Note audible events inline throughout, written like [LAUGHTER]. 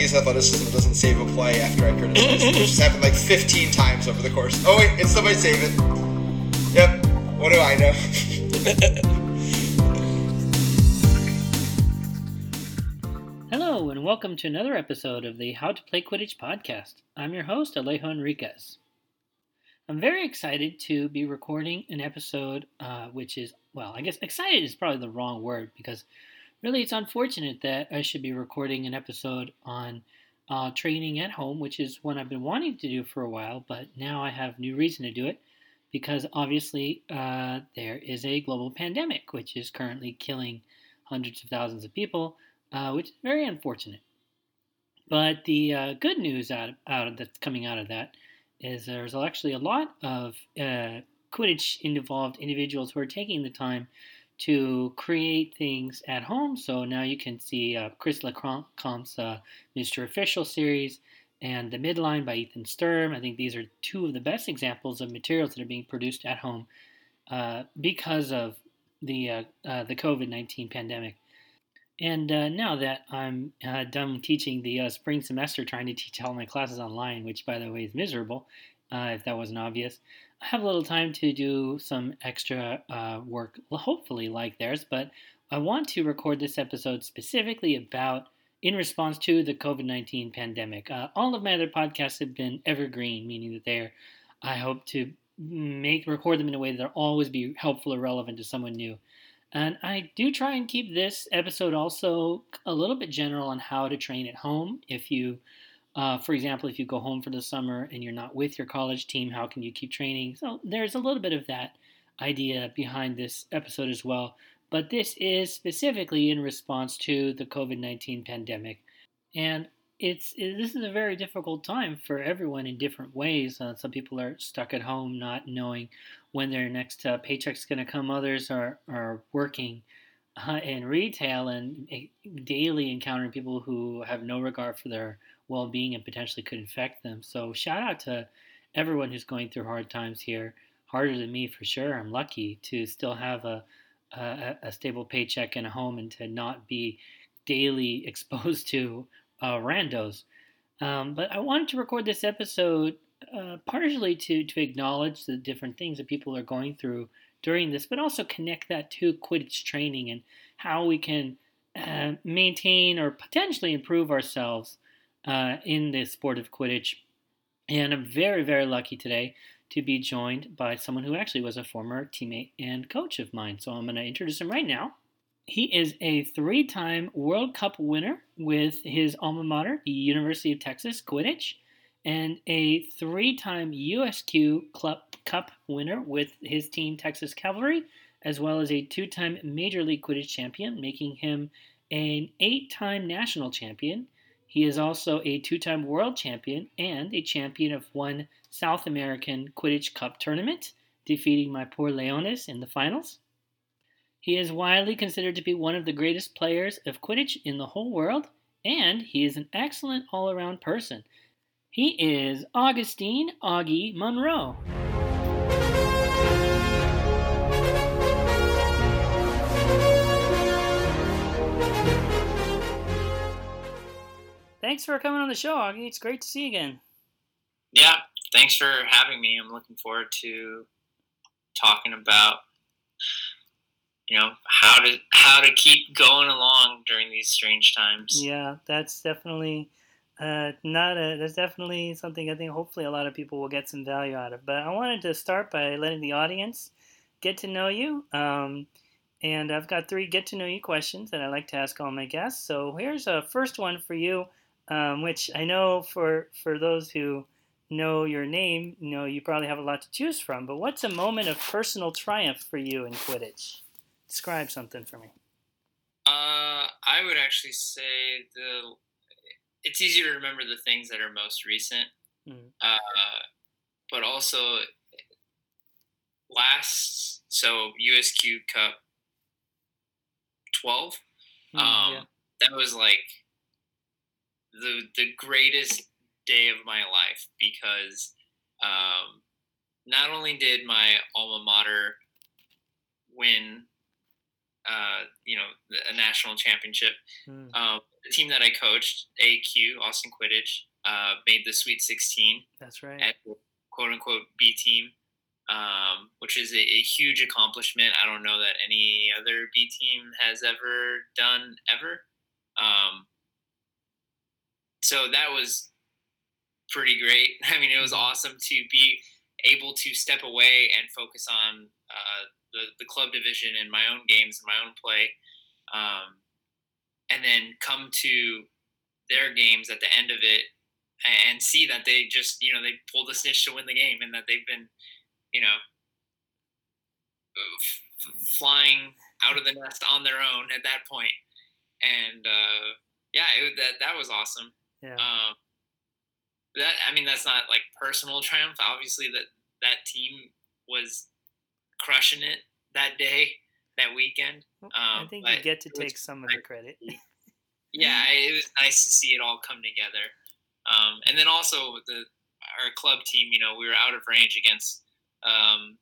Dougies athleticism doesn't save a play after I criticize. it just happened like 15 times over the course. Oh wait, it's somebody save it. Yep. What do I know? [LAUGHS] Hello, and welcome to another episode of the How to Play Quidditch podcast. I'm your host, Alejo Enriquez. I'm very excited to be recording an episode, uh, which is, well, I guess excited is probably the wrong word because really it's unfortunate that I should be recording an episode on uh, training at home, which is one I've been wanting to do for a while, but now I have new reason to do it because obviously uh, there is a global pandemic which is currently killing hundreds of thousands of people, uh, which is very unfortunate. But the uh, good news out, out of that's coming out of that is there's actually a lot of uh, Quidditch involved individuals who are taking the time to create things at home. So now you can see uh, Chris LeCompte's uh, Mr. Official series and The Midline by Ethan Sturm. I think these are two of the best examples of materials that are being produced at home uh, because of the uh, uh, the COVID nineteen pandemic. And uh, now that I'm done teaching the spring semester, trying to teach all my classes online, which by the way is miserable, if that wasn't obvious, have a little time to do some extra uh, work, hopefully like theirs. But I want to record this episode specifically about in response to the COVID 19 pandemic. Uh, all of my other podcasts have been evergreen, meaning that they're, I hope to make record them in a way that they'll always be helpful or relevant to someone new. And I do try and keep this episode also a little bit general on how to train at home. If you, uh, for example, if you go home for the summer and you're not with your college team, how can you keep training? So there's a little bit of that idea behind this episode as well. But this is specifically in response to the COVID 19 pandemic. And it's it, this is a very difficult time for everyone in different ways. Uh, some people are stuck at home, not knowing when their next uh, paycheck's going to come. Others are are working uh, in retail and eh, daily encountering people who have no regard for their well-being and potentially could infect them. So shout out to everyone who's going through hard times here. Harder than me for sure. I'm lucky to still have a a, a stable paycheck and a home and to not be daily [LAUGHS] exposed to uh, randos. Um, but I wanted to record this episode uh, partially to, to acknowledge the different things that people are going through during this, but also connect that to Quidditch training and how we can uh, maintain or potentially improve ourselves uh, in the sport of Quidditch. And I'm very, very lucky today to be joined by someone who actually was a former teammate and coach of mine. So I'm going to introduce him right now. He is a three time World Cup winner with his alma mater, the University of Texas Quidditch, and a three time USQ Club Cup winner with his team, Texas Cavalry, as well as a two time Major League Quidditch champion, making him an eight time national champion. He is also a two time world champion and a champion of one South American Quidditch Cup tournament, defeating my poor Leones in the finals. He is widely considered to be one of the greatest players of Quidditch in the whole world, and he is an excellent all around person. He is Augustine Augie Monroe. Thanks for coming on the show, Augie. It's great to see you again. Yeah, thanks for having me. I'm looking forward to talking about you know how to how to keep going along during these strange times. Yeah, that's definitely uh, not a. That's definitely something I think. Hopefully, a lot of people will get some value out of. But I wanted to start by letting the audience get to know you. Um, and I've got three get to know you questions that I like to ask all my guests. So here's a first one for you, um, which I know for for those who know your name, you know you probably have a lot to choose from. But what's a moment of personal triumph for you in Quidditch? Describe something for me. Uh, I would actually say the. It's easier to remember the things that are most recent, mm. uh, but also last so USQ Cup twelve. Mm, um, yeah. That was like the the greatest day of my life because um, not only did my alma mater win uh, you know, a national championship. Mm. Um, the team that I coached, AQ Austin Quidditch, uh, made the Sweet 16 That's right. at quote unquote B team, um, which is a, a huge accomplishment. I don't know that any other B team has ever done ever. Um, so that was pretty great. [LAUGHS] I mean, it was awesome to be able to step away and focus on uh, the, the club division and my own games and my own play. Um, and then come to their games at the end of it and see that they just, you know, they pulled a snitch to win the game and that they've been, you know, f- flying out of the nest on their own at that point. And uh, yeah, it, that that was awesome. Yeah. Um, that I mean, that's not like personal triumph. Obviously, that that team was crushing it that day, that weekend. Well, I um, think you get to take some of the credit. [LAUGHS] [LAUGHS] yeah, it was nice to see it all come together. Um, and then also the our club team, you know, we were out of range against um,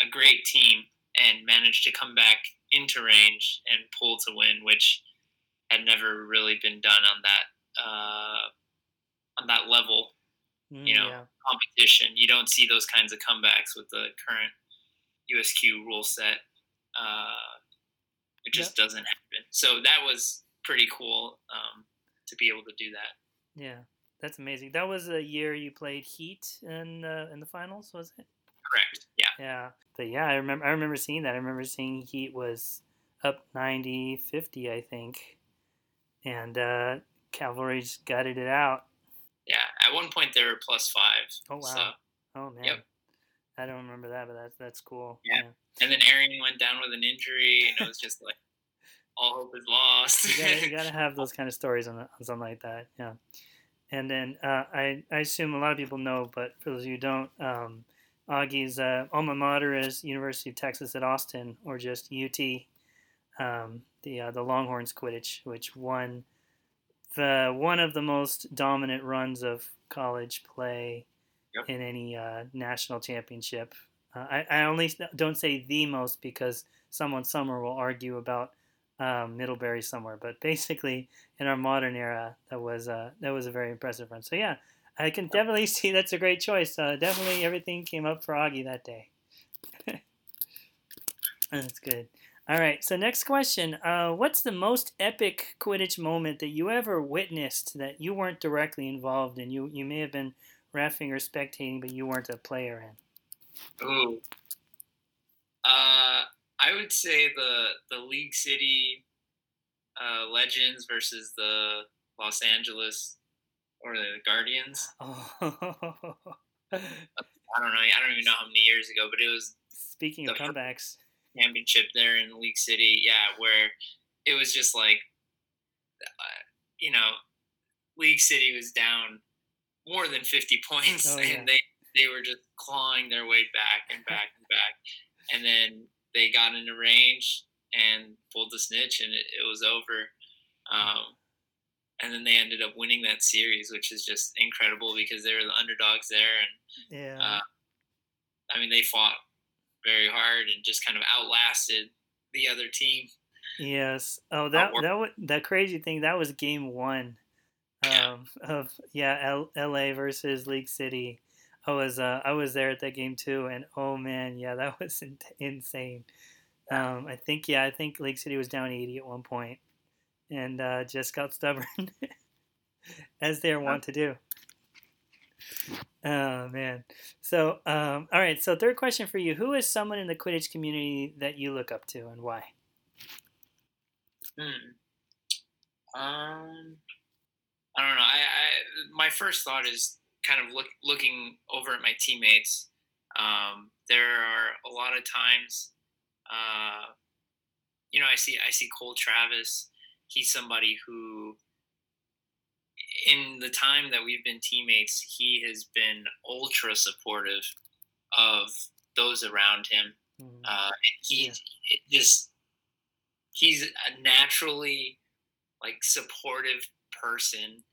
a great team and managed to come back into range and pull to win, which had never really been done on that uh, on that level Mm, You know, yeah. competition. You don't see those kinds of comebacks with the current USQ rule set. Uh, it just doesn't happen. So that was pretty cool um, to be able to do that. Yeah. That's amazing. That was a year you played Heat in uh, in the finals, was it? Correct. Yeah. Yeah. But yeah, I remember I remember seeing that. I remember seeing Heat was up 90 50, I think. And uh Cavalry just gutted it out. Yeah. At one point, they were plus five. Oh wow. So, oh man. Yep. I don't remember that, but that's that's cool. Yeah. and then Arian went down with an injury, and it was just like all hope is lost. you gotta, you gotta have [LAUGHS] those kind of stories on, on something like that. Yeah. And then uh, I, I assume a lot of people know, but for those of you who don't, um, Augie's uh, alma mater is University of Texas at Austin, or just UT, um, the uh, the Longhorns Quidditch, which won the one of the most dominant runs of college play Yep. in any uh, national championship. Uh, I, I only don't say the most because someone somewhere will argue about um, Middlebury somewhere, but basically in our modern era, that was uh, that was a very impressive run. So yeah, I can definitely [LAUGHS] see that's a great choice. Uh, definitely everything came up for Augie that day. [LAUGHS] that's good. All right, so next question: uh, What's the most epic Quidditch moment that you ever witnessed that you weren't directly involved in? You you may have been refing or spectating, but you weren't a player in. Ooh. Uh, I would say the the League City uh, Legends versus the Los Angeles or the Guardians. [LAUGHS] Oh. I don't know. I don't even know how many years ago, but it was Speaking of comebacks, championship there in League City. Yeah, where it was just like, uh, you know, League City was down more than fifty [LAUGHS] points, Oh, yeah. and they they were just clawing their way back and back and back, and then they got into range and pulled the snitch, and it, it was over. Um, and then they ended up winning that series, which is just incredible because they were the underdogs there, and yeah. uh, I mean, they fought very hard and just kind of outlasted the other team. Yes. Oh, that that was the crazy thing. That was game one, Yeah. um, of yeah, L- L.A. versus League City. I was uh, I was there at that game too, and oh man, yeah, that [LAUGHS] was in- insane. Um, I think yeah, I think League City was down eighty at one point, and uh, just got stubborn, [LAUGHS] as they're wont to do. Oh man. So um, all right. So third question for you: Who is someone in the Quidditch community that you look up to, and why? Hmm. Um, I don't know. I, I my first thought is kind of look, looking over at my teammates. Um, there are a lot of times, uh, you know, I see I see Cole Travis. He's somebody who, in the time that we've been teammates, he has been ultra supportive of those around him. Mhm. Uh, he Yeah. just he's a naturally like supportive person,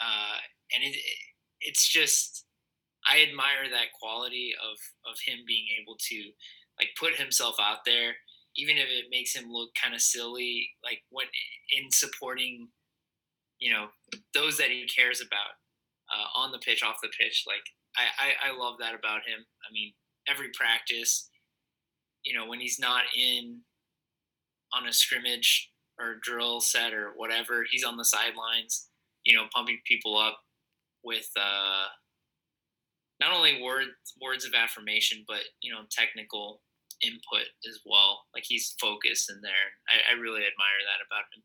uh, and it, it's just I admire that quality of of him being able to like put himself out there even if it makes him look kind of silly, like when in supporting, you know, those that he cares about uh, on the pitch, off the pitch. Like I, I, I love that about him. I mean, every practice, you know, when he's not in on a scrimmage or drill set or whatever, he's on the sidelines, you know, pumping people up with uh, not only words words of affirmation, but you know, technical input as well. Like he's focused in there. I, I really admire that about him.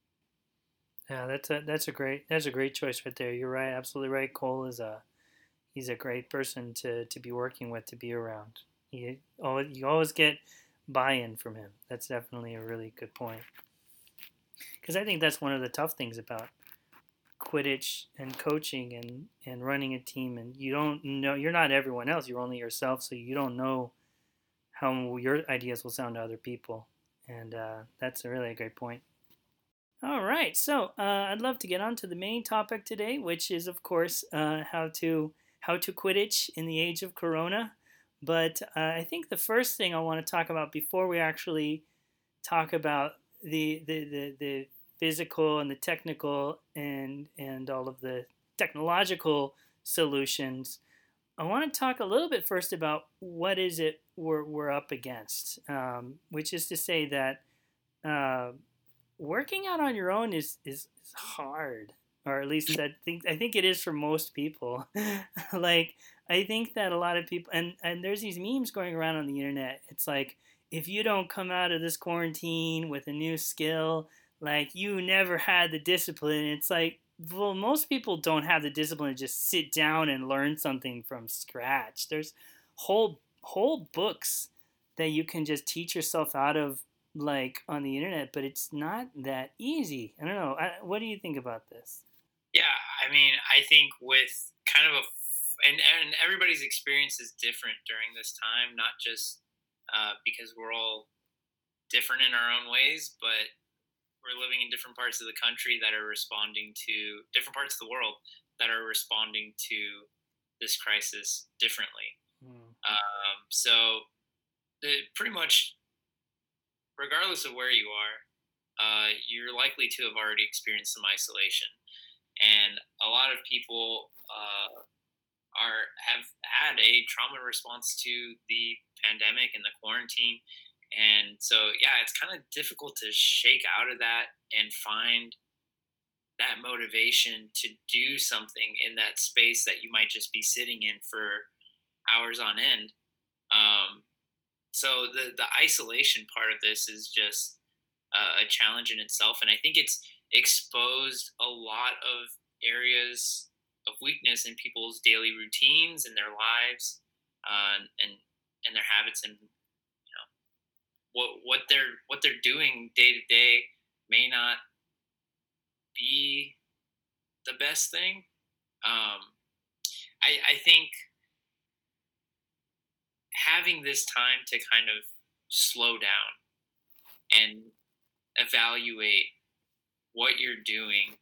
Yeah, that's a that's a great that's a great choice right there. You're right, absolutely right. Cole is a he's a great person to, to be working with, to be around. You always, you always get buy-in from him. That's definitely a really good point. Because I think that's one of the tough things about Quidditch and coaching and, and running a team. And you don't know, you're not everyone else. You're only yourself, so you don't know how your ideas will sound to other people. And uh, that's a really a great point. All right, so uh, I'd love to get on to the main topic today, which is, of course, uh, how to how to Quidditch in the age of Corona. But uh, I think the first thing I want to talk about before we actually talk about the the, the, the physical and the technical and and all of the technological solutions I want to talk a little bit first about what is it we're, we're up against, um, which is to say that uh, working out on your own is, is, is hard, or at least I think I think it is for most people. [LAUGHS] like I think that a lot of people and and there's these memes going around on the internet. It's like if you don't come out of this quarantine with a new skill, like you never had the discipline. It's like well, most people don't have the discipline to just sit down and learn something from scratch. There's whole whole books that you can just teach yourself out of like on the internet, but it's not that easy. I don't know. I, what do you think about this? Yeah, I mean, I think with kind of a and and everybody's experience is different during this time, not just uh, because we're all different in our own ways, but we're living in different parts of the country that are responding to different parts of the world that are responding to this crisis differently. Mm. Um, so, the, pretty much, regardless of where you are, uh, you're likely to have already experienced some isolation, and a lot of people uh, are have had a trauma response to the pandemic and the quarantine and so, yeah, it's kind of difficult to shake out of that and find that motivation to do something in that space that you might just be sitting in for hours on end. Um, so the the isolation part of this is just uh, a challenge in itself, and I think it's exposed a lot of areas of weakness in people's daily routines and their lives, uh, and and their habits and what what they're what they're doing day to day may not be the best thing. Um, I I think having this time to kind of slow down and evaluate what you're doing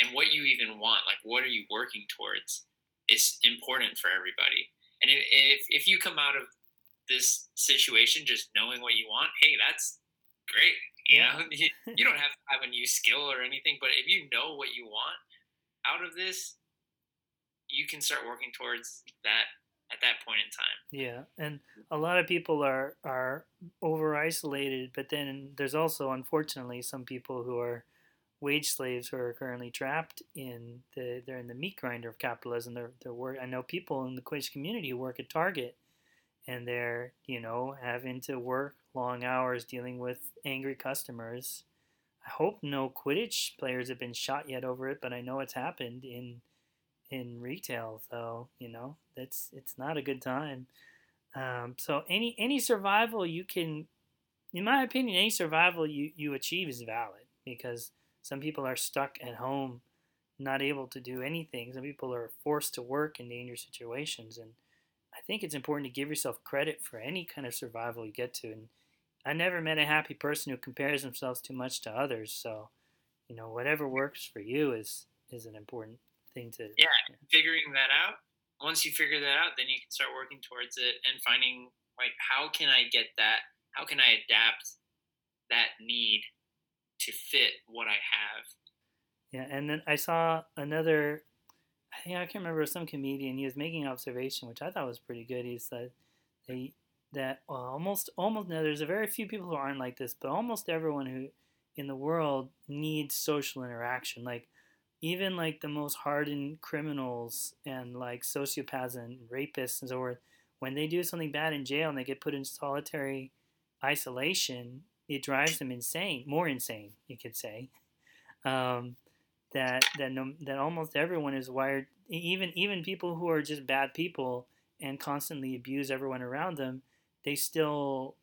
and what you even want like what are you working towards is important for everybody and if, if you come out of this situation just knowing what you want hey that's great you yeah. know [LAUGHS] you, don't have to have a new skill or anything but if you know what you want out of this you can start working towards that at that point in time yeah and a lot of people are are over isolated but then there's also unfortunately some people who are wage slaves who are currently trapped in the they're in the meat grinder of capitalism they're, they're work i know people in the quidditch community who work at target and they're you know having to work long hours dealing with angry customers. I hope no Quidditch players have been shot yet over it, but I know it's happened in in retail. So you know it's it's not a good time. Um, so any any survival you can, in my opinion, any survival you you achieve is valid because some people are stuck at home, not able to do anything. Some people are forced to work in dangerous situations and I think it's important to give yourself credit for any kind of survival you get to. And I never met a happy person who compares themselves too much to others. So, you know, whatever works for you is is an important thing to. Yeah, yeah. figuring that out. Once you figure that out, then you can start working towards it and finding like how can I get that? How can I adapt that need to fit what I have. Yeah, and then I saw another. I think I can remember some comedian. He was making an observation, which I thought was pretty good. He said they, that well, almost almost now there's a very few people who aren't like this, but almost everyone who in the world needs social interaction. Like even like the most hardened criminals and like sociopaths and rapists and so forth, when they do something bad in jail and they get put in solitary isolation, it drives them insane, more insane, you could say. Um, that that no, that almost everyone is wired, even even people who are just bad people and constantly abuse everyone around them, they still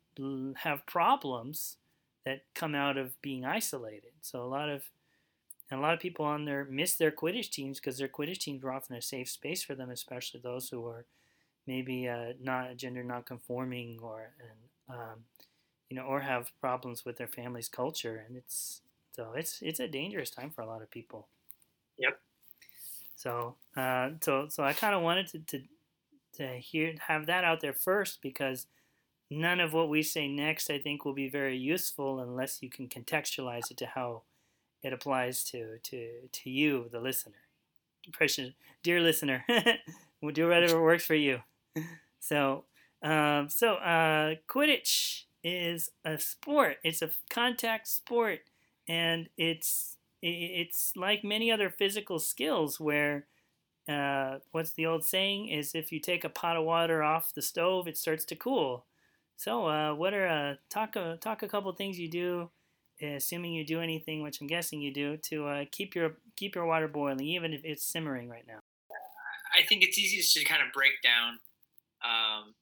have problems that come out of being isolated. So a lot of and a lot of people on there miss their Quidditch teams because their Quidditch teams were often a safe space for them, especially those who are maybe uh, not gender non-conforming or and um, you know or have problems with their family's culture, and it's so it's it's a dangerous time for a lot of people. Yep. So uh, so so I kind of wanted to, to to hear have that out there first because none of what we say next I think will be very useful unless you can contextualize it to how it applies to to to you, the listener. Precious, dear listener, [LAUGHS] we'll do whatever works for you. [LAUGHS] So, um, so uh, Quidditch is a sport. It's a contact sport, and it's it's like many other physical skills where uh, what's the old saying is if you take a pot of water off the stove, it starts to cool. So, uh, what are uh, talk a talk a couple things you do assuming you do anything, which I'm guessing you do, to uh, keep your keep your water boiling, even if it's simmering right now? I think it's easiest to kind of break down um,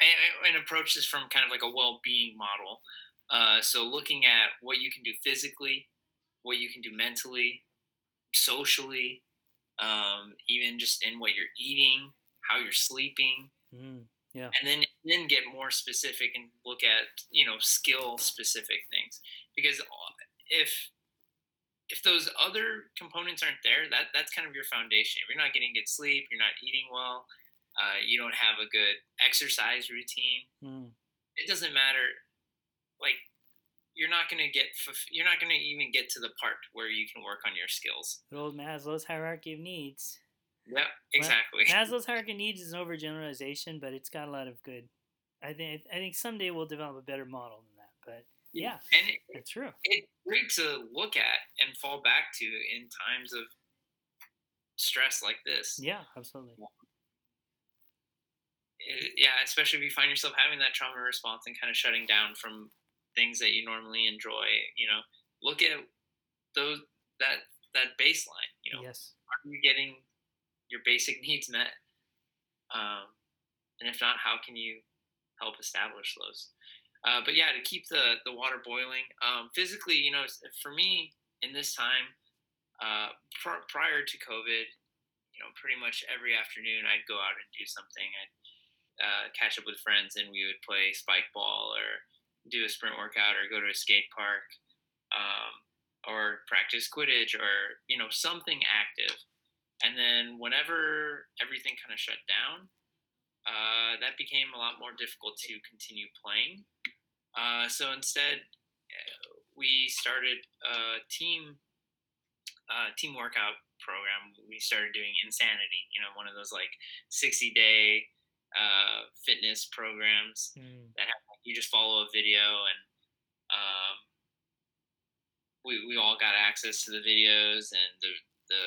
and, and, approach this from kind of like a well-being model. Uh, so looking at what you can do physically, what you can do mentally, socially, um, even just in what you're eating, how you're sleeping. Mm. Yeah. And then then get more specific and look at you know skill specific things because if if those other components aren't there, that that's kind of your foundation. If you're not getting good sleep, you're not eating well, uh, you don't have a good exercise routine. Mm. It doesn't matter. Like you're not going to get you're not going to even get to the part where you can work on your skills. The old Maslow's hierarchy of needs. Yeah, exactly. Well, [LAUGHS] Maslow's hierarchy needs is an overgeneralization, but it's got a lot of good. I think I think someday we'll develop a better model than that. But yeah, and it, it's true. It's great to look at and fall back to in times of stress like this. Yeah, absolutely. Eh, yeah, especially if you find yourself having that trauma response and kind of shutting down from things that you normally enjoy. You know, look at those that that baseline. You know, yes. are you getting your basic [LAUGHS] needs met? Um, and if not, how can you help establish those? Uh, but yeah, to keep the, the water boiling. Um, physically, you know, for me in this time, uh, pr- prior to COVID, you know, pretty much every afternoon I'd go out and do something. I'd uh, catch up with friends and we would play spike ball or do a sprint workout or go to a skate park um, or practice Quidditch or, you know, something active. And then whenever everything kind of shut down, uh, that became a lot more difficult to continue playing. Uh, so instead, we started a team uh, team workout program. We started doing Insanity, you know, one of those like sixty day uh, fitness programs mm. that have, you just follow a video and um, we we all got access to the videos and the the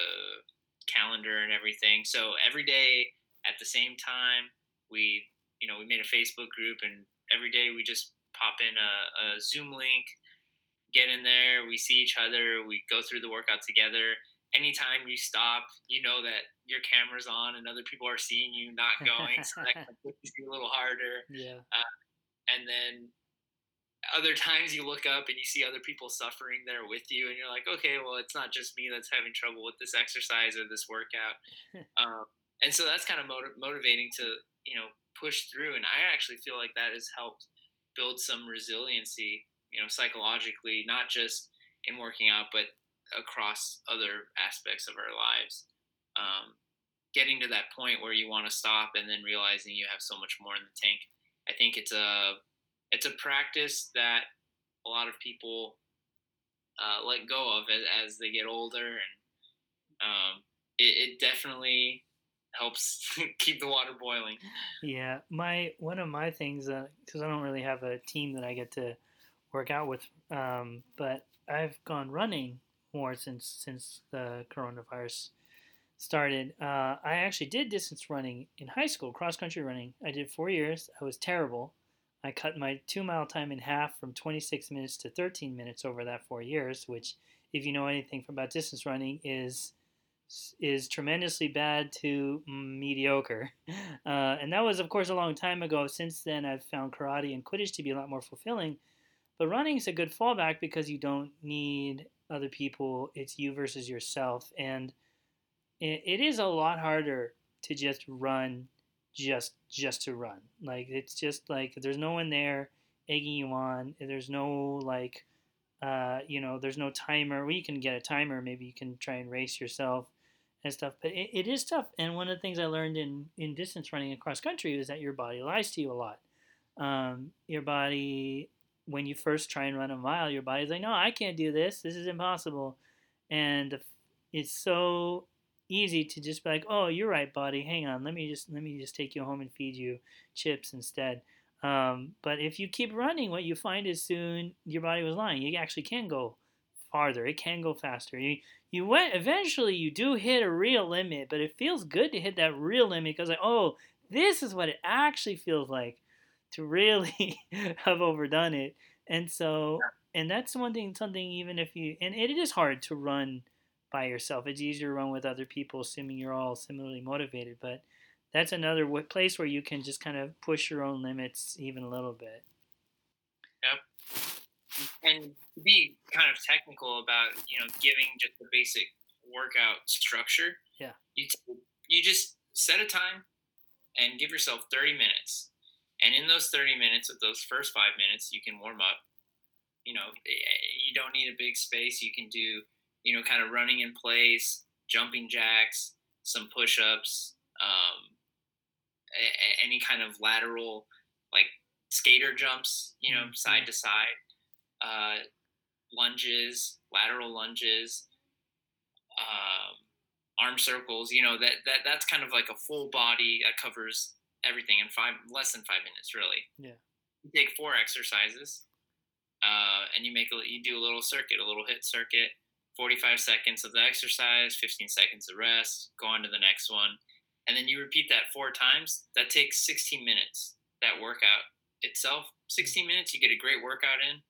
calendar and everything. So every day at the same time, we you know we made a Facebook group, and every day we just pop in a, a Zoom link, get in there, we see each other, we go through the workout together. Anytime you stop, you know that your camera's on and other people are seeing you not going, so that [LAUGHS] pushes you a little harder. Yeah. Uh, and then other times you look up and you see other people suffering there with you and you're like okay well it's not just me that's having trouble with this exercise or this workout. [LAUGHS] Um, and so that's kind of motiv- motivating to you know push through and i actually feel like that has helped build some resiliency you know psychologically not just in working out but across other aspects of our lives. Um, getting to that point where you want to stop and then realizing you have so much more in the tank i think it's a it's a practice that a lot of people uh, let go of as, as they get older, and um, it, it definitely helps [LAUGHS] keep the water boiling. Yeah, my one of my things because uh, I don't really have a team that I get to work out with, um, but I've gone running more since since the coronavirus started. Uh, I actually did distance running in high school, cross country running. I did four years. I was terrible. I cut my two mile time in half from 26 minutes to 13 minutes over that four years, which, if you know anything about distance running, is is tremendously bad to mediocre. [LAUGHS] Uh, and that was, of course, a long time ago. Since then, I've found karate and Quidditch to be a lot more fulfilling. But running is a good fallback because you don't need other people. It's you versus yourself, and it, it is a lot harder to just run, just just to run. Like it's just like there's no one there egging you on. There's no like, uh, you know, there's no timer. Well, you can get a timer. Maybe you can try and race yourself and stuff. But it, it is tough. And one of the things I learned in in distance running across country is that your body lies to you a lot. Um, your body when you first try and run a mile, your body's like, no, I can't do this. This is impossible. And it's so easy to just be like, oh, you're right, body. Hang on, let me just let me just take you home and feed you chips instead. Um, but if you keep running, what you find is soon your body was lying. You actually can go farther. It can go faster. You you went eventually. You do hit a real limit, but it feels good to hit that real limit because like, oh, this is what it actually feels like to really [LAUGHS] have overdone it. And so, and that's one thing, something even if you, and it is hard to run by yourself. It's easier to run with other people, assuming you're all similarly motivated. But that's another place where you can just kind of push your own limits even a little bit. Yep. And to be kind of technical about, you know, giving just the basic workout structure. Yeah. You, you just set a time and give yourself 30 minutes and in those 30 minutes, of those first five minutes, you can warm up. You know, eh, eh, you don't need a big space. You can do, you know, kind of running in place, jumping jacks, some push ups, um, any kind of lateral, like skater jumps, you know, mm-hmm. side to side, uh, lunges, lateral lunges, um, arm circles. You know, that, that that's kind of like a full body that covers everything in five less than five minutes, really. Yeah. You take four exercises, uh, and you make a you do a little circuit, a little HIIT circuit. 45 seconds of the exercise, 15 seconds of rest, go on to the next one. And then you repeat that four times. That takes 16 minutes, that workout itself. 16 minutes, you get a great workout in.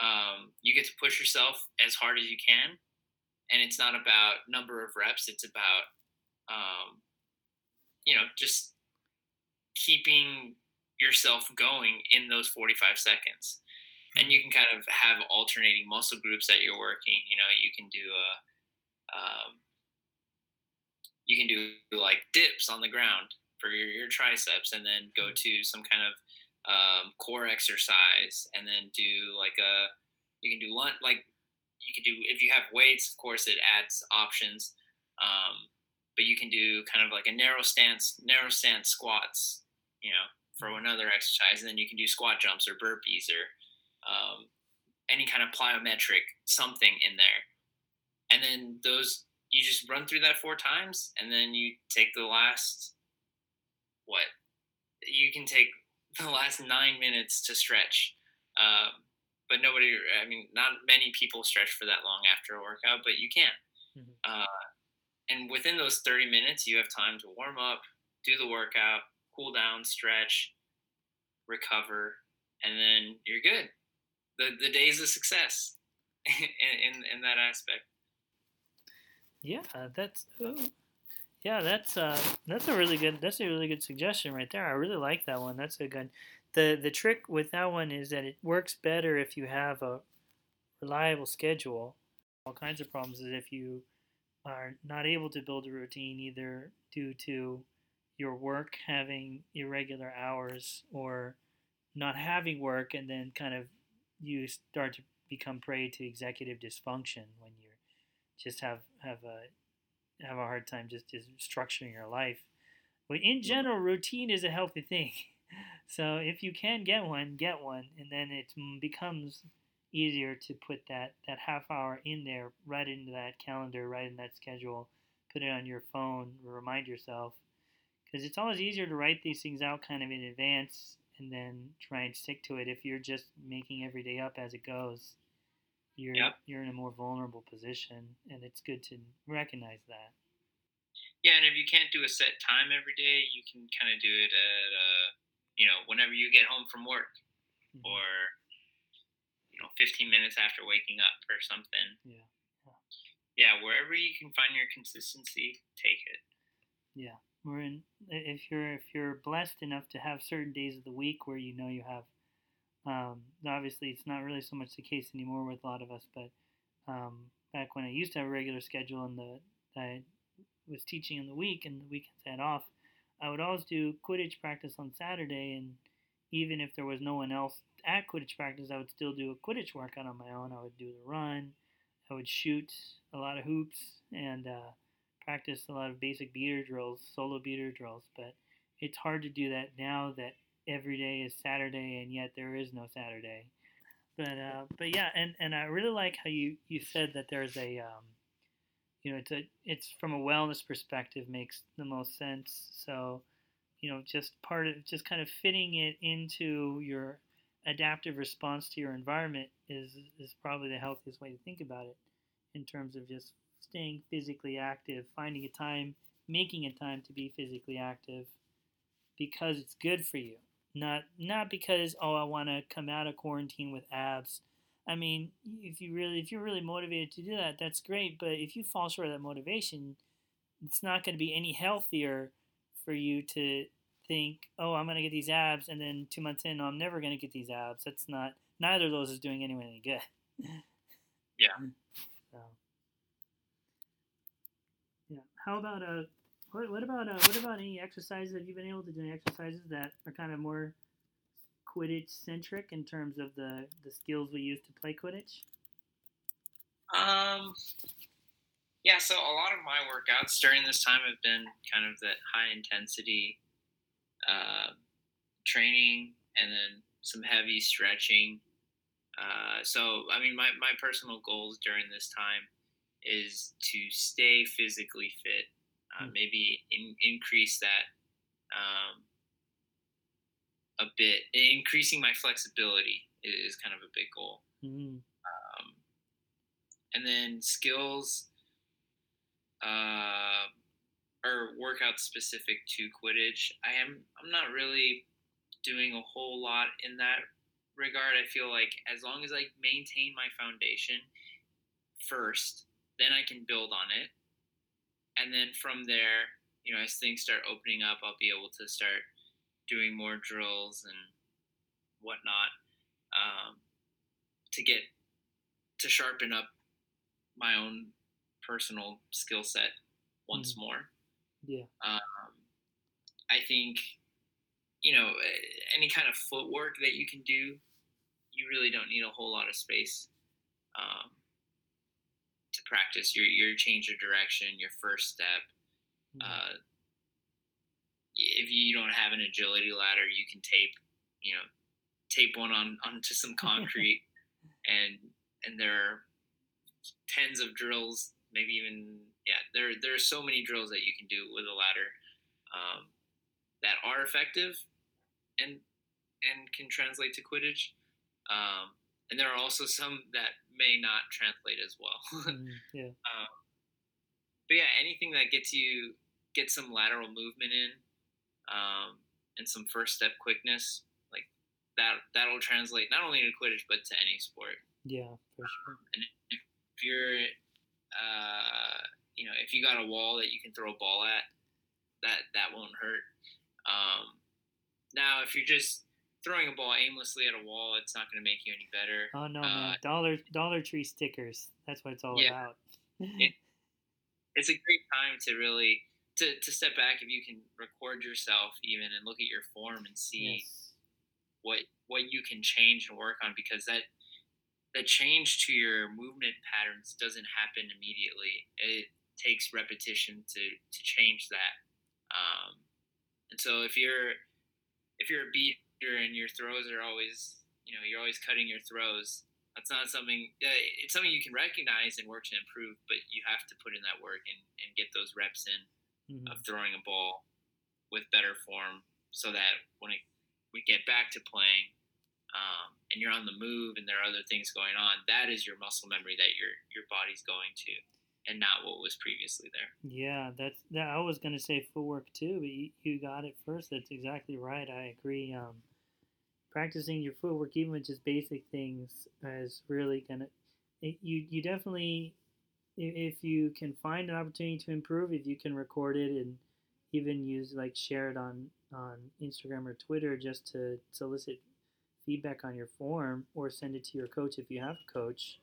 Um, you get to push yourself as hard as you can. And it's not about number of reps, it's about, um, you know, just keeping yourself going in those 45 seconds and you can kind of have alternating muscle groups that you're working you know you can do a um, you can do like dips on the ground for your, your triceps and then go to some kind of um, core exercise and then do like a you can do lunge like you can do if you have weights of course it adds options um, but you can do kind of like a narrow stance narrow stance squats you know, for mm-hmm. another exercise. And then you can do squat jumps or burpees or um, any kind of plyometric something in there. And then those, you just run through that four times and then you take the last, what? You can take [LAUGHS] the last nine minutes to stretch. Um, but nobody, I mean, not many people stretch for that long after a workout, but you can. Mm-hmm. Uh, and within those 30 minutes, you have time to warm up, do the workout, cool down, stretch, recover, and then you're good. The the day's a success [LAUGHS] in, in in that aspect. Yeah, that's oh, yeah, that's uh that's a really good that's a really good suggestion right there. I really like that one. That's a good. The the trick with that one is that it works better if you have a reliable schedule. All kinds of problems is if you are not able to build a routine either due to your work having irregular hours or not having work and then kind of you start to become prey to executive dysfunction when you just have have a have a hard time just, just structuring your life. But in general, routine is a healthy thing. [LAUGHS] so if you can get one, get one, and then it becomes easier to put that that half hour in there, right into that calendar, right in that schedule. Put it on your phone, remind yourself, because it's always easier to write these things out kind of in advance and then try and stick to it. If you're just making every day up as it goes, you're Yep. you're in a more vulnerable position, and it's good to recognize that. Yeah, and if you can't do a set time every day, you can kind of do it at uh, you know whenever you get home from work Mhm. or you know 15 minutes after waking up or something. Yeah. Yeah, wherever you can find your consistency, take it. Yeah, we're in. If you're if you're blessed enough to have certain days of the week where you know you have, um, obviously it's not really so much the case anymore with a lot of us, but um, back when I used to have a regular schedule and the I was teaching in the week and the weekends had off, I would always do Quidditch practice on Saturday, and even if there was no one else at Quidditch practice, I would still do a Quidditch workout on my own. I would do the run, I would shoot a lot of hoops, and uh, practice a lot of basic beater drills, solo beater drills, but it's hard to do that now that every day is Saturday and yet there is no Saturday. But uh, but yeah, and, and I really like how you, you said that there's a um, you know it's a it's from a wellness perspective makes the most sense. So you know just part of just kind of fitting it into your adaptive response to your environment is is probably the healthiest way to think about it in terms of just staying physically active, finding a time, making a time to be physically active because it's good for you. Not not because oh I want to come out of quarantine with abs. I mean, if you really if you're really motivated to do that, that's great, but if you fall short of that motivation, it's not going to be any healthier for you to think, "Oh, I'm going to get these abs," and then 2 months in, "Oh, I'm never going to get these abs." That's not neither of those is doing anyone any good. Yeah. [LAUGHS] So, yeah. How about uh, what, what about uh, what about any exercises? Have you been able to do any exercises that are kind of more Quidditch centric in terms of the the skills we use to play Quidditch? Um, yeah, so a lot of my workouts during this time have been kind of that high intensity uh, training and then some heavy stretching. Uh, so, I mean, my, my personal goals during this time is to stay physically fit, uh, Mm. maybe in, increase that um, a bit. Increasing my flexibility is kind of a big goal Mm, um, and then skills uh, or workouts specific to Quidditch. I am I'm not really doing a whole lot in that regard. I feel like as long as I maintain my foundation first, then I can build on it, and then from there, you know, as things start opening up, I'll be able to start doing more drills and whatnot um, to get to sharpen up my own personal skill set once more. yeah. Um, I think, you know, any kind of footwork that you can do, you really don't need a whole lot of space um, practice your, your change of direction, your first step. Mm, Uh, if you don't have an agility ladder, you can tape, you know, tape one on onto some [LAUGHS] concrete, and and there are tens of drills, maybe even yeah, there there are so many drills that you can do with a ladder um, that are effective and and can translate to Quidditch. Um, and there are also some that may not translate as well. [LAUGHS] mm, yeah. but yeah, anything that gets you get some lateral movement in, um, and some first step quickness, like that that'll translate not only to Quidditch but to any sport. Yeah, for sure. And If you're, uh, you know, if you got a wall that you can throw a ball at, that that won't hurt. Um, now, if you're just throwing a ball aimlessly at a wall, it's not going to make you any better. Oh no, Uh, man. Dollar Dollar Tree stickers. That's what it's all Yeah. about. [LAUGHS] it's a great time to really to, to step back if you can record yourself even and look at your form and see yes. what what you can change and work on because that that change to your movement patterns doesn't happen immediately it takes repetition to to change that um, and so if you're if you're a and your throws are always, you know, you're always cutting your throws. That's not something. Uh, it's something you can recognize and work to improve, but you have to put in that work and, and get those reps in Mhm. of throwing a ball with better form, so that when it, we get back to playing, um, and you're on the move and there are other things going on, that is your muscle memory that your your body's going to, and not what was previously there. Yeah, that's that. I was gonna say footwork too, but you, you got it first. That's exactly right. I agree. Um, practicing your footwork, even with just basic things, is really gonna. It, you you definitely, if you can find an opportunity to improve, if you can record it and even use like share it on on Instagram or Twitter just to solicit feedback on your form, or send it to your coach if you have a coach,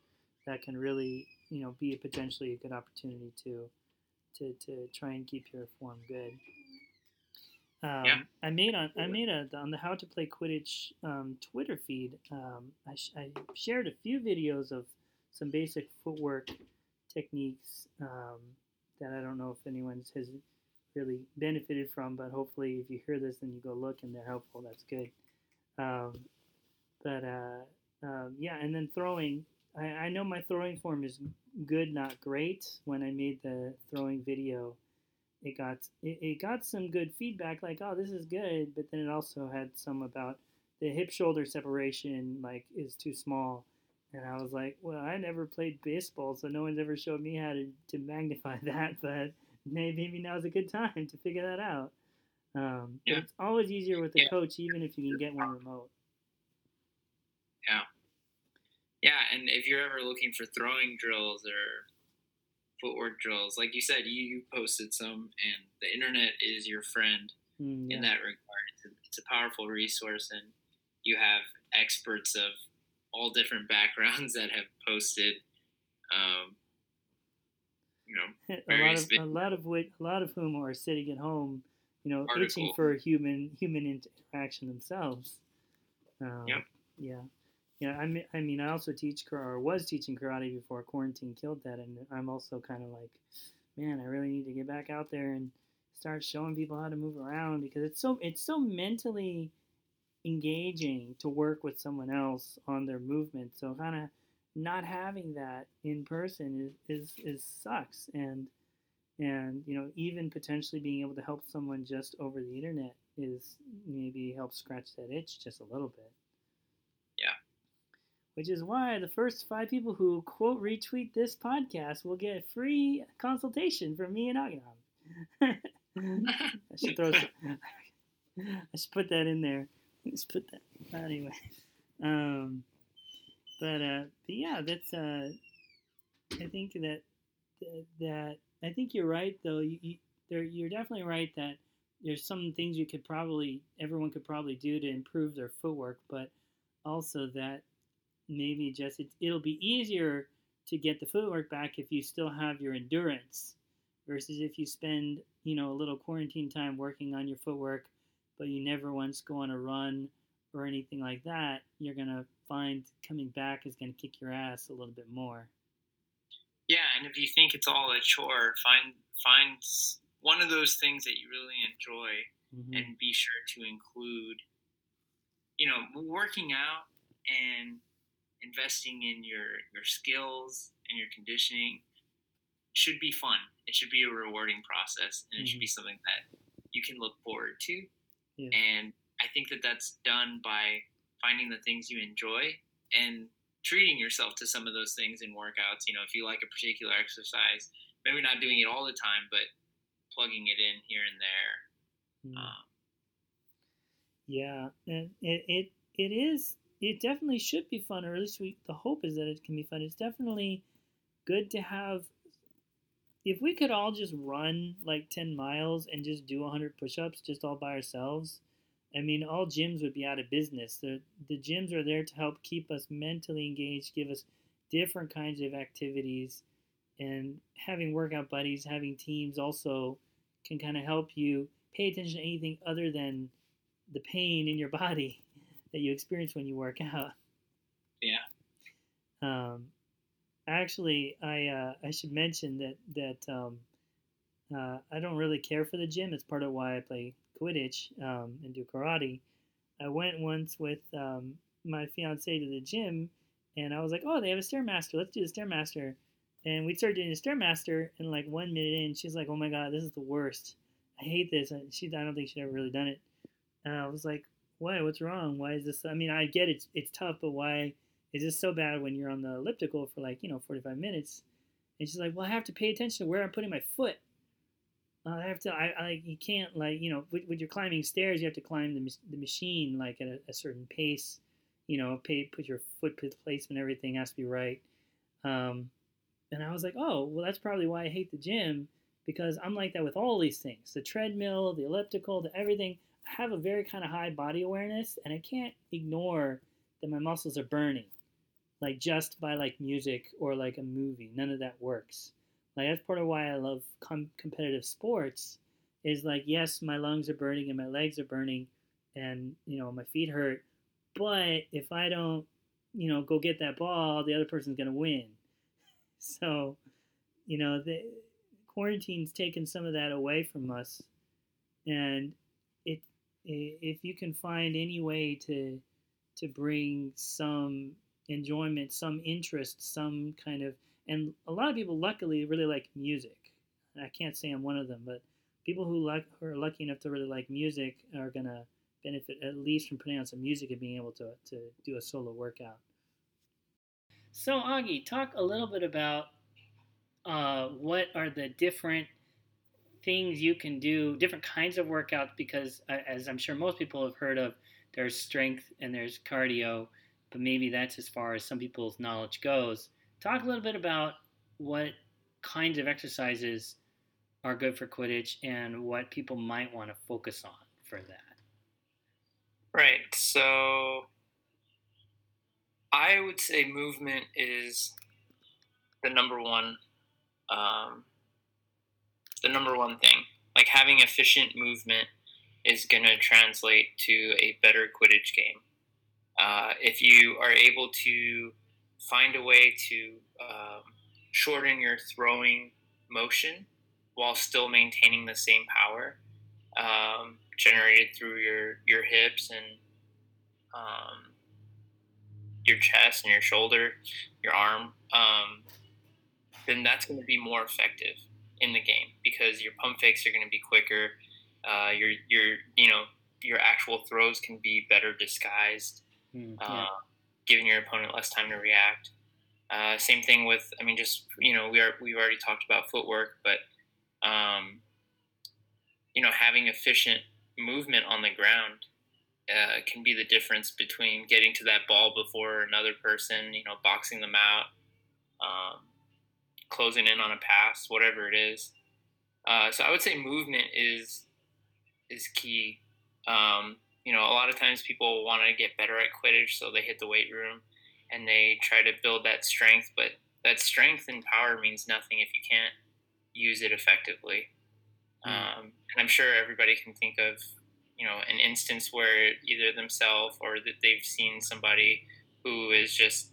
that can really you know be a potentially a good opportunity to to, to try and keep your form good. Um, Yeah. I made on I made a on the How to Play Quidditch um, Twitter feed. Um, I, sh- I shared a few videos of some basic footwork techniques um, that I don't know if anyone has really benefited from, but hopefully if you hear this and you go look and they're helpful, that's good. Um, but uh, um, yeah, and then throwing. I, I know my throwing form is good, not great. When I made the throwing video, it got it, it got some good feedback, like oh this is good, but then it also had some about the hip shoulder separation like is too small, and I was like, well I never played baseball, so no one's ever showed me how to, to magnify [LAUGHS] that, but maybe maybe now's a good time to figure that out. Um, Yeah. it's always easier with a Yeah. coach, even if you can get one remote. Yeah. Yeah, and if you're ever looking for throwing drills or footwork drills, like you said, you, you posted some, and the internet is your friend Mm, in that regard. It's a, it's a powerful resource, and you have experts of all different backgrounds [LAUGHS] that have posted, um, you know, [LAUGHS] a lot of a lot of which, a lot of whom are sitting at home, you know, itching for human human interaction themselves. Um, Yep. Yeah, yeah. I mean, I mean, I also teach kar- or was teaching karate before quarantine killed that, and I'm also kind of like, man, I really need to get back out there and start showing people how to move around because it's so it's so mentally engaging to work with someone else on their movement. So kind of not having that in person is, is is sucks and and you know even potentially being able to help someone just over the internet is maybe help scratch that itch just a little bit. Which is why the first five people who quote retweet this podcast will get a free consultation from me and Aghanim. I should throw some, I should put that in there. Let's put that anyway. Um, but uh, but yeah, that's uh, I think that that I think you're right though. You, you there you're definitely right that there's some things you could probably everyone could probably do to improve their footwork, but also that maybe just it, it'll be easier to get the footwork back if you still have your endurance versus if you spend you know a little quarantine time working on your footwork but you never once go on a run or anything like that you're gonna find coming back is gonna kick your ass a little bit more Yeah, and if you think it's all a chore, find find one of those things that you really enjoy Mhm. and be sure to include you know working out and investing in your your skills and your conditioning should be fun. It should be a rewarding process and it should be something that you can look forward to. Yeah. and i think that that's done by finding the things you enjoy and treating yourself to some of those things in workouts. You know if you like a particular exercise maybe not doing it all the time but plugging it in here and there. Mm. um, Yeah, and it, it it is it definitely should be fun, or at least we the hope is that it can be fun. It's definitely good to have. If we could all just run like ten miles and just do hundred push-ups just all by ourselves, I mean, all gyms would be out of business. The the gyms are there to help keep us mentally engaged, give us different kinds of activities, and having workout buddies, having teams also can kind of help you pay attention to anything other than the pain in your [LAUGHS] body that you experience when you work [LAUGHS] out. Yeah. Um, actually, I uh, I should mention that that um, uh, I don't really care for the gym. It's part of why I play Quidditch um, and do karate. I went once with um, my fiance to the gym, and I was like, "Oh, they have a stairmaster. Let's do the stairmaster." And we started doing the stairmaster, and like one minute in, she's like, "Oh my god, this is the worst. I hate this." And she, I don't think she'd ever really done it. And I was like, "Why? What's wrong? Why is this? I mean, I get it's it's tough, but why is this so bad when you're on the elliptical for like you know 45 minutes?" And she's like, "Well, I have to pay attention to where I'm putting my foot." Uh, I have to. I, I you can't like you know when you're climbing stairs, you have to climb the, the machine like at a, a certain pace. You know, pay, put your foot placement, everything has to be right. Um, and I was like, oh, well, that's probably why I hate the gym because I'm like that with all these things: the treadmill, the elliptical, the everything. Have a very kind of high body awareness, and I can't ignore that my muscles are burning, like just by like music or like a movie. None of that works. Like that's part of why I love com- competitive sports. Is like yes, my lungs are burning and my legs are burning, and you know my feet hurt. But if I don't, you know, go get that ball, the other person's gonna win. [LAUGHS] So, you know, the quarantine's taken some of that away from us, and if you can find any way to to bring some enjoyment, some interest, some kind of and a lot of people luckily really like music. I can't say I'm one of them, but people who like who are lucky enough to really like music are gonna benefit at least from putting on some music and being able to to do a solo workout. So Augie, talk a little bit about uh, what are the different things you can do, different kinds of workouts, because uh, as I'm sure most people have heard of, there's strength and there's cardio, but maybe that's as far as some people's knowledge goes. Talk a little bit about what kinds of exercises are good for Quidditch and what people might want to focus on for that. Right. So I would say movement is the number one, um, the number one thing. Like having efficient movement is going to translate to a better Quidditch game. Uh, if you are able to find a way to um, shorten your throwing motion while still maintaining the same power um, generated through your your hips and um, your chest and your shoulder, your arm, um, then that's going to be more effective in the game because your pump fakes are going to be quicker. Uh, your your you know your actual throws can be better disguised. Mm, yeah. uh, giving your opponent less time to react. Uh, same thing with, I mean, just you know, we are we've already talked about footwork, but um, you know, having efficient movement on the ground uh, can be the difference between getting to that ball before another person, you know, boxing them out, um, closing in on a pass, whatever it is. Uh, so I would say movement is is key. Um, you know, a lot of times people want to get better at Quidditch, so they hit the weight room and they try to build that strength. But that strength and power means nothing if you can't use it effectively. Mm. Um, and I'm sure everybody can think of, you know, an instance where either themselves or that they've seen somebody who is just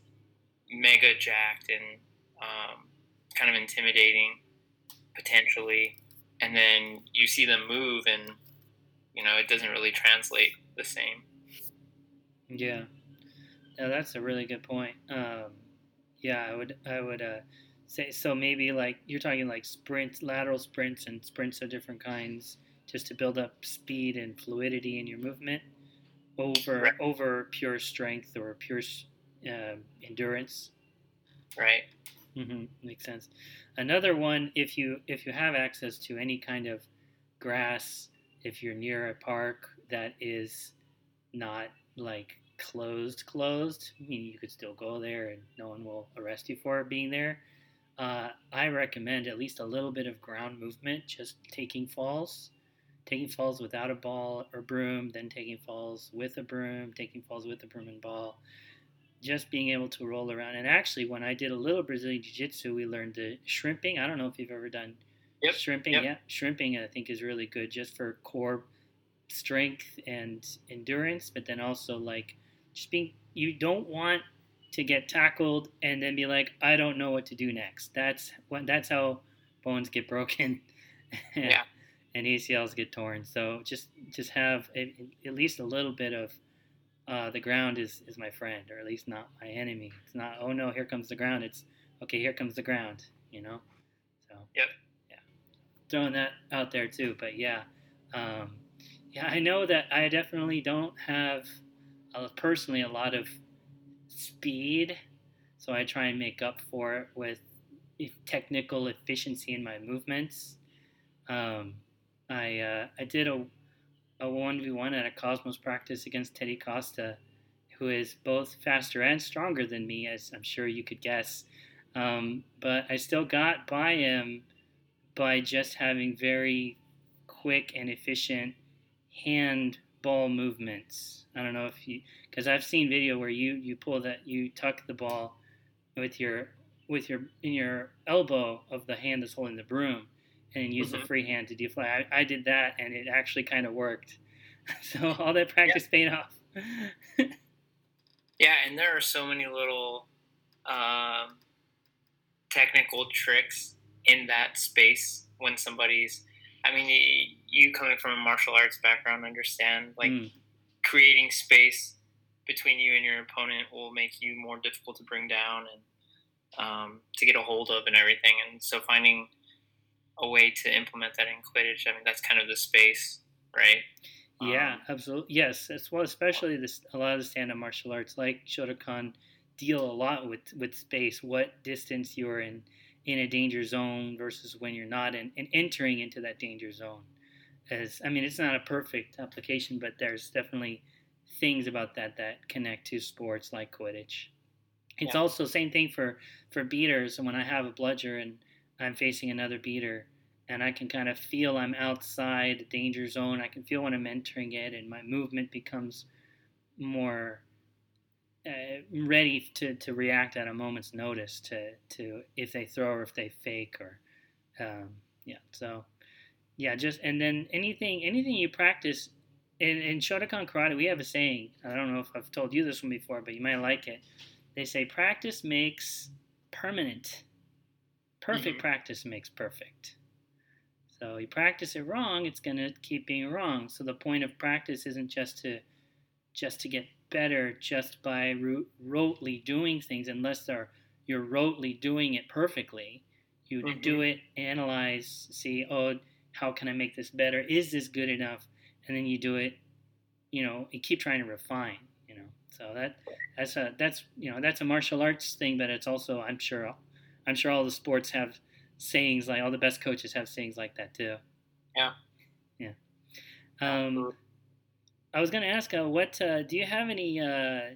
mega jacked and um, kind of intimidating potentially, and then you see them move and you know it doesn't really translate the same. Yeah, that's a really good point. Um, yeah, I would I would uh, say so. Maybe like you're talking like sprints, lateral sprints, and sprints of different kinds, just to build up speed and fluidity in your movement over right. over pure strength or pure uh, endurance. Right. Mm-hmm. Makes sense. Another one, if you if you have access to any kind of grass, if you're near a park that is not like closed, closed, meaning you could still go there and no one will arrest you for being there. Uh, I recommend at least a little bit of ground movement, just taking falls, taking falls without a ball or broom, then taking falls with a broom, taking falls with a broom and ball, just being able to roll around. And actually, when I did a little Brazilian Jiu Jitsu, we learned the shrimping. I don't know if you've ever done yep. shrimping. Yep. Yeah, shrimping I think is really good just for core strength and endurance, but then also like just being you don't want to get tackled and then be like, I don't know what to do next. That's when that's how bones get broken. [LAUGHS] yeah. and ACLs get torn. So just just have a, at least a little bit of uh, the ground is is my friend, or at least not my enemy. It's not oh no, here comes the ground. It's okay, here comes the ground. You know. So. Yep. Yeah. Throwing that out there too, but yeah, um, yeah, I know that I definitely don't have uh, personally a lot of speed, so I try and make up for it with technical efficiency in my movements. Um, I uh, I did a a one v one at a Cosmos practice against Teddy Costa, who is both faster and stronger than me, as I'm sure you could guess. Um, but I still got by him by just having very quick and efficient hand ball movements. I don't know if you, because I've seen video where you you pull that you tuck the ball with your with your in your elbow of the hand that's holding the broom, and use mm-hmm. the free hand to deflect. I, I, did that, and it actually kind of worked. [LAUGHS] so all that practice yeah. paid off. [LAUGHS] yeah, and there are so many little um, technical tricks in that space when somebody's. I mean, you coming from a martial arts background understand like mm. creating space between you and your opponent will make you more difficult to bring down and um, to get a hold of and everything. And so finding a way to implement that in Quidditch. I mean, that's kind of the space, right? Yeah, um, absolutely. Yes, as well, especially this a lot of the stand-up martial arts like Shotokan deal a lot with with space, what distance you're in in a danger zone versus when you're not in, and entering into that danger zone. As I mean, it's not a perfect application, but there's definitely things about that that connect to sports like Quidditch. It's yeah. also same thing for for beaters. And when I have a bludger and I'm facing another beater and I can kind of feel I'm outside the danger zone. I can feel when I'm entering it, and my movement becomes more uh, ready to, to react at a moment's notice to, to if they throw or if they fake or um, yeah. So yeah, just and then anything anything you practice in, in Shotokan karate, we have a saying. I don't know if I've told you this one before, but you might like it. They say practice makes permanent. Perfect mm-hmm. practice makes perfect. So you practice it wrong, it's going to keep being wrong. So the point of practice isn't just to just to get better just by rotely doing things unless they're you're rotely doing it perfectly. You mm-hmm. do it, analyze, see, oh, how can I make this better? Is this good enough? And then you do it, you know, you keep trying to refine, you know. So that that's a that's you know that's a martial arts thing, but it's also I'm sure I'm sure all the sports have sayings like all the best coaches have sayings like that too. Yeah. Yeah. Um, I was going to ask, uh, what uh, do you have any uh,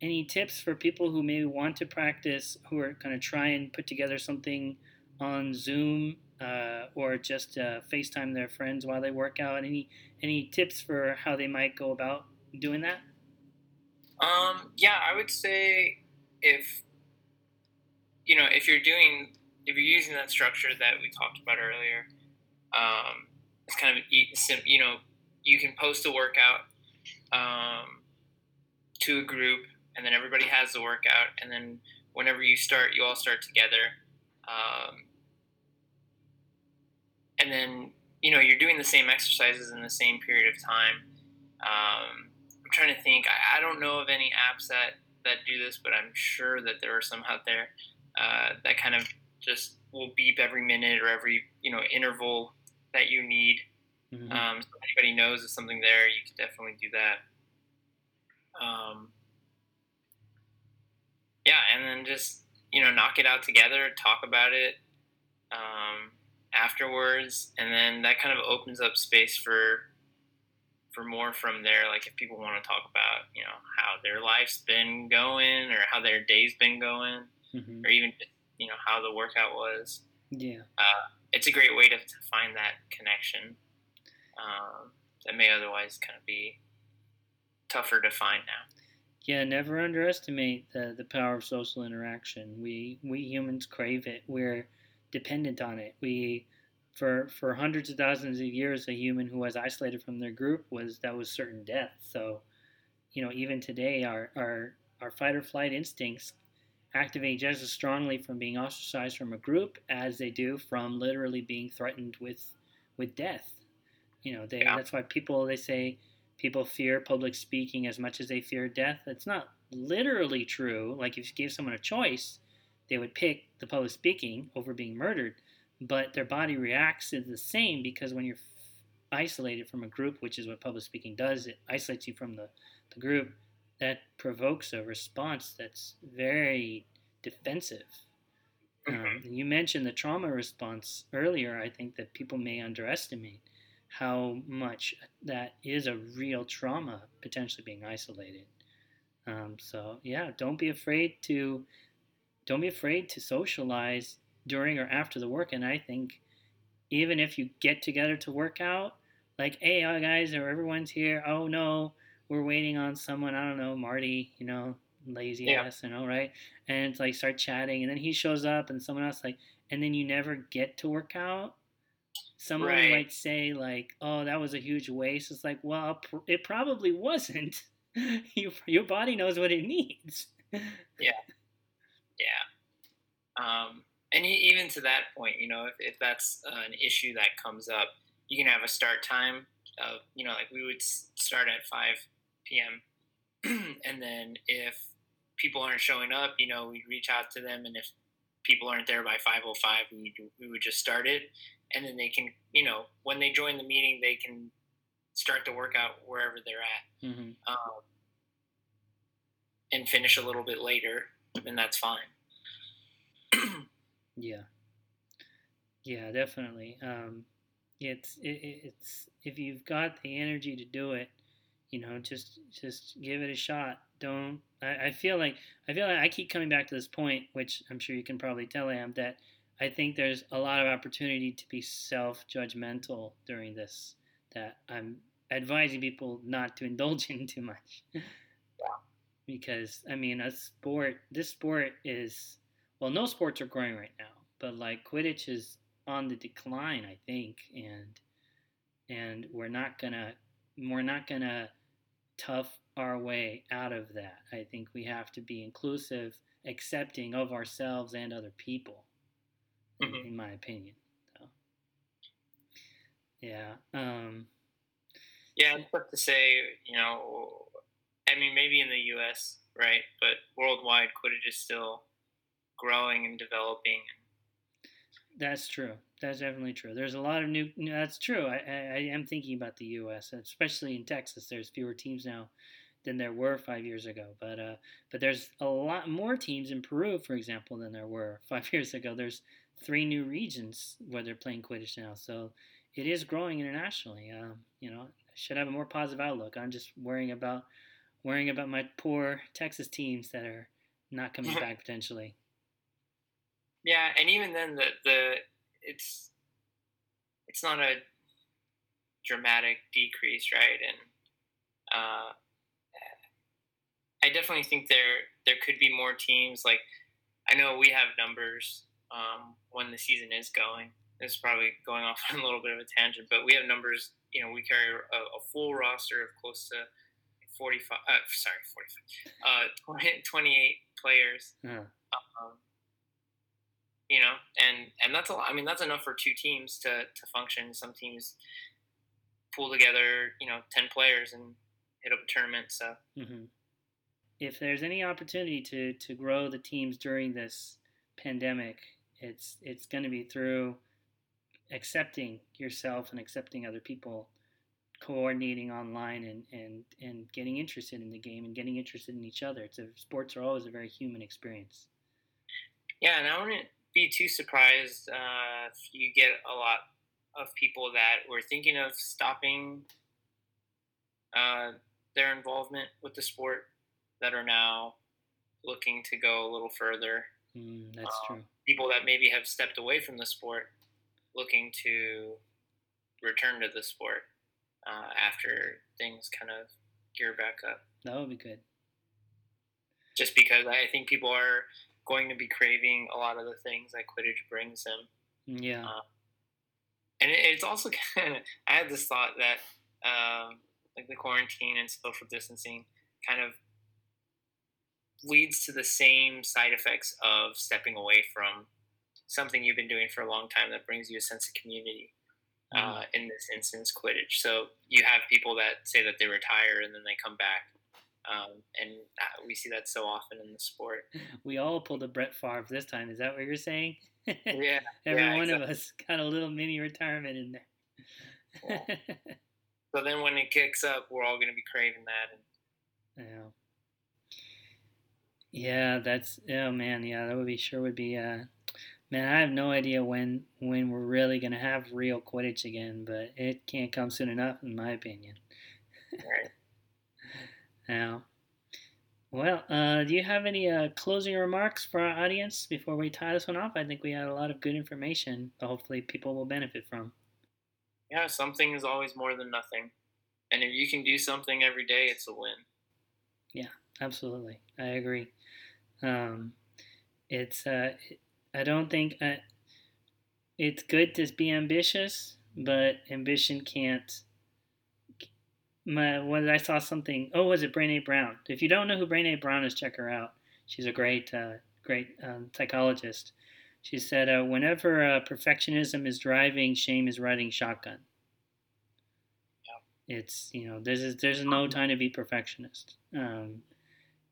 any tips for people who maybe want to practice, who are going to try and put together something on Zoom uh, or just uh, FaceTime their friends while they work out? Any any tips for how they might go about doing that? Um, yeah, I would say if you know, if you're doing, if you're using that structure that we talked about earlier, um, it's kind of, you know, you can post a workout um, to a group, and then everybody has the workout, and then whenever you start, you all start together. Um, and then, you know, you're doing the same exercises in the same period of time. Um, I'm trying to think. I, I don't know of any apps that, that do this, but I'm sure that there are some out there uh, that kind of just will beep every minute or every you know interval that you need. Mm-hmm. Um, so anybody knows there's something there, you can definitely do that. Um, yeah, and then just you know knock it out together, talk about it um, afterwards, and then that kind of opens up space for for more from there. Like if people want to talk about you know how their life's been going or how their day's been going mm-hmm. or even you know how the workout was. Yeah, uh, it's a great way to, to find that connection um, that may otherwise kind of be tougher to find now. Yeah, never underestimate the the power of social interaction. We we humans crave it. We're dependent on it. We for for hundreds of thousands of years, a human who was isolated from their group was that was certain death. So, you know, even today, our our our fight or flight instincts activate just as strongly from being ostracized from a group as they do from literally being threatened with with death. You know, they, yeah. that's why people they say people fear public speaking as much as they fear death. It's not literally true. Like if you gave someone a choice, they would pick the public speaking over being murdered, but their body reacts the same because when you're isolated from a group, which is what public speaking does, it isolates you from the, the group, that provokes a response that's very defensive. Um, Mm-hmm. you mentioned the trauma response earlier. I think that people may underestimate how much that is a real trauma potentially being isolated. Um, so yeah, don't be afraid to don't be afraid to socialize during or after the work. And I think even if you get together to work out, like hey uh, guys, or everyone's here. Oh no, we're waiting on someone. I don't know, Marty. You know, lazy Yeah. ass. You know, right? And it's like start chatting, and then he shows up, and someone else like, and then you never get to work out. Someone Right. might say like, "Oh, that was a huge waste." It's like, well, it probably wasn't. [LAUGHS] your your body knows what it needs. Yeah. Yeah. Um, and even to that point, you know, if, if that's uh, an issue that comes up, you can have a start time of, you know, like we would start at 5 p.m. [CLEARS THROAT] and then if people aren't showing up, you know, we'd reach out to them. And if people aren't there by 5.05, we, we would just start it. And then they can, you know, when they join the meeting, they can start the workout wherever they're at hmm um, and finish a little bit later, and that's fine. [CLEARS THROAT] Yeah. Yeah, definitely. Um, it's it, it- it's if you've got the energy to do it, you know, just just give it a shot. Don't. I, I feel like I feel like I keep coming back to this point, which I'm sure you can probably tell I am that I think there's a lot of opportunity to be self-judgmental during this. That I'm advising people not to indulge [LAUGHS] in too much. Because I mean, a sport. This sport is well, no sports are growing right now, but like Quidditch is on the decline, I think, and and we're not gonna we're not gonna tough our way out of that. I think we have to be inclusive, accepting of ourselves and other people, Mhm. in my opinion. So, yeah. Um, Yeah, it's tough to say. You know, I mean, maybe in the U.S., right? But worldwide, Quidditch is still growing and developing. That's true. That's definitely true. There's a lot of new. no, That's true. I, I, I am thinking about the U.S., especially in Texas. There's fewer teams now than there were five years ago. But uh, but there's a lot more teams in Peru, for example, than there were [LAUGHS] five years ago. There's three new regions where they're playing Quidditch now, so it is growing internationally. Um, you know, I should have a more positive outlook. I'm just worrying about worrying about my poor Texas teams that are not coming [LAUGHS] back potentially. Yeah, and even then, the the it's it's not a dramatic decrease, right? And uh, I definitely think there there could be more teams. Like I know we have numbers um, when the season is going. This is probably going off [LAUGHS] on a little bit of a tangent, but we have numbers. You know, we carry a, a full roster of close to 45. Uh, sorry, 45. Uh, 20, 28 players Uh, um, you know, and and that's a lot. I mean, that's enough for two teams to to function. Some teams pull together, you know, ten players and hit up a tournament. So hmm If there's any opportunity to, to grow the teams during this pandemic, it's it's going to be through accepting yourself and accepting other people, coordinating online and, and, and getting interested in the game and getting interested in each other. It's a, sports are always a very human experience. yeah, and I wouldn't be too surprised uh, if you get a lot of people that were thinking of stopping uh, their involvement with the sport that are now looking to go a little further. Mm, that's Um, true. people that maybe have stepped away from the sport looking to return to the sport uh, after things kind of gear back up. That would be good. Just because I think people are going to be craving a lot of the things that Quidditch brings them. Mm, Yeah. Uh, And it, it's also [LAUGHS] kind of, I had this thought that um, like the quarantine and social distancing kind of leads to the same side effects of stepping away from something you've been doing for a long time that brings you a sense of community. uh, in this instance, Quidditch. So you have people that say that they retire and then they come back. Um, and uh, we see that so often in the sport. [LAUGHS] We all pulled a Brett Favre this time. Is that what you're saying? [LAUGHS] Yeah, Every yeah, one exactly. of us got a little mini retirement in there. Yeah. [LAUGHS] So then when it kicks up, we're all going to be craving that. And yeah. Yeah, that's oh man, yeah, that would be sure would be uh man, I have no idea when when we're really gonna have real Quidditch again, but it can't come soon enough in my opinion. right. Yeah. Well, uh, do you have any uh, closing remarks for our audience before we tie this one off? I think we had a lot of good information that hopefully people will benefit from. Yeah, something is always more than nothing. And if you can do something every day, it's a win. Yeah, absolutely, I agree. Um, it's uh, I don't think uh, it's good to be ambitious, but ambition can't. My when I saw something, oh, was it Brene Brown? If you don't know who Brene Brown is, check her out. She's a great, uh, great um, psychologist. She said, uh, whenever uh, perfectionism is driving, shame is riding shotgun. It's you know there's there's no time to be perfectionist. Um,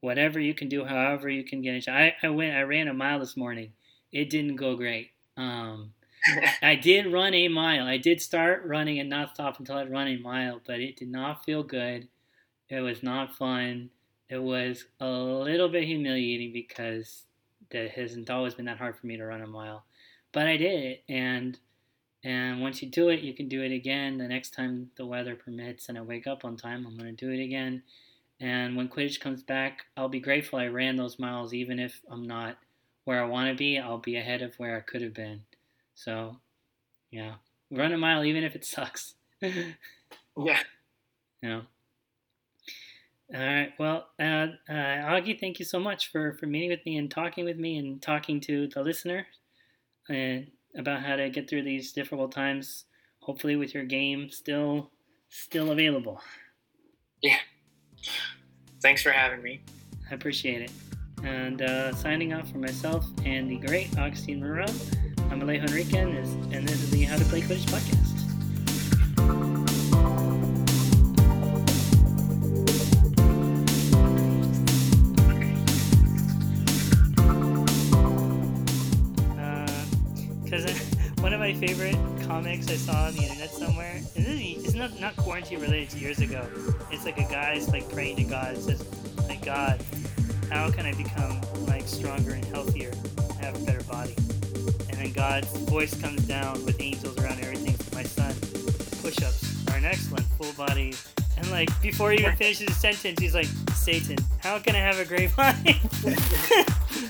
whatever you can do, however you can get it. I, I went I ran a mile this morning. It didn't go great. Um, [LAUGHS] I did run a mile. I did start running and not stop until I'd run a mile, but it did not feel good. It was not fun. It was a little bit humiliating because that hasn't always been that hard for me to run a mile. But I did it and and once you do it, you can do it again the next time the weather permits and I wake up on time. I'm going to do it again. And when Quidditch comes back, I'll be grateful I ran those miles, even if I'm not where I want to be. I'll be ahead of where I could have been. So, yeah, run a mile, even if it sucks. [LAUGHS] yeah. know. All right. Well, uh, uh, Augie, thank you so much for, for meeting with me and talking with me and talking to the listener and about how to get through these difficult times. Hopefully, with your game still still available. Yeah. Thanks for having me. I appreciate it. And uh, signing off for myself and the great Augustine Monroe, I'm Alejo Enrique, and this, is the How to Play Quidditch podcast. Because Uh, [LAUGHS] one of my favorite comics I saw on the internet somewhere, and this is it's not, not quarantine related to years ago. It's like a guy's like praying to God. It says, like God, how can I become like stronger and healthier and have a better body? And God's voice comes down with angels around everything. My son, push-ups are an excellent full body. And like before he even finishes his sentence, he's like, Satan, how can I have a great [LAUGHS] body? [LAUGHS]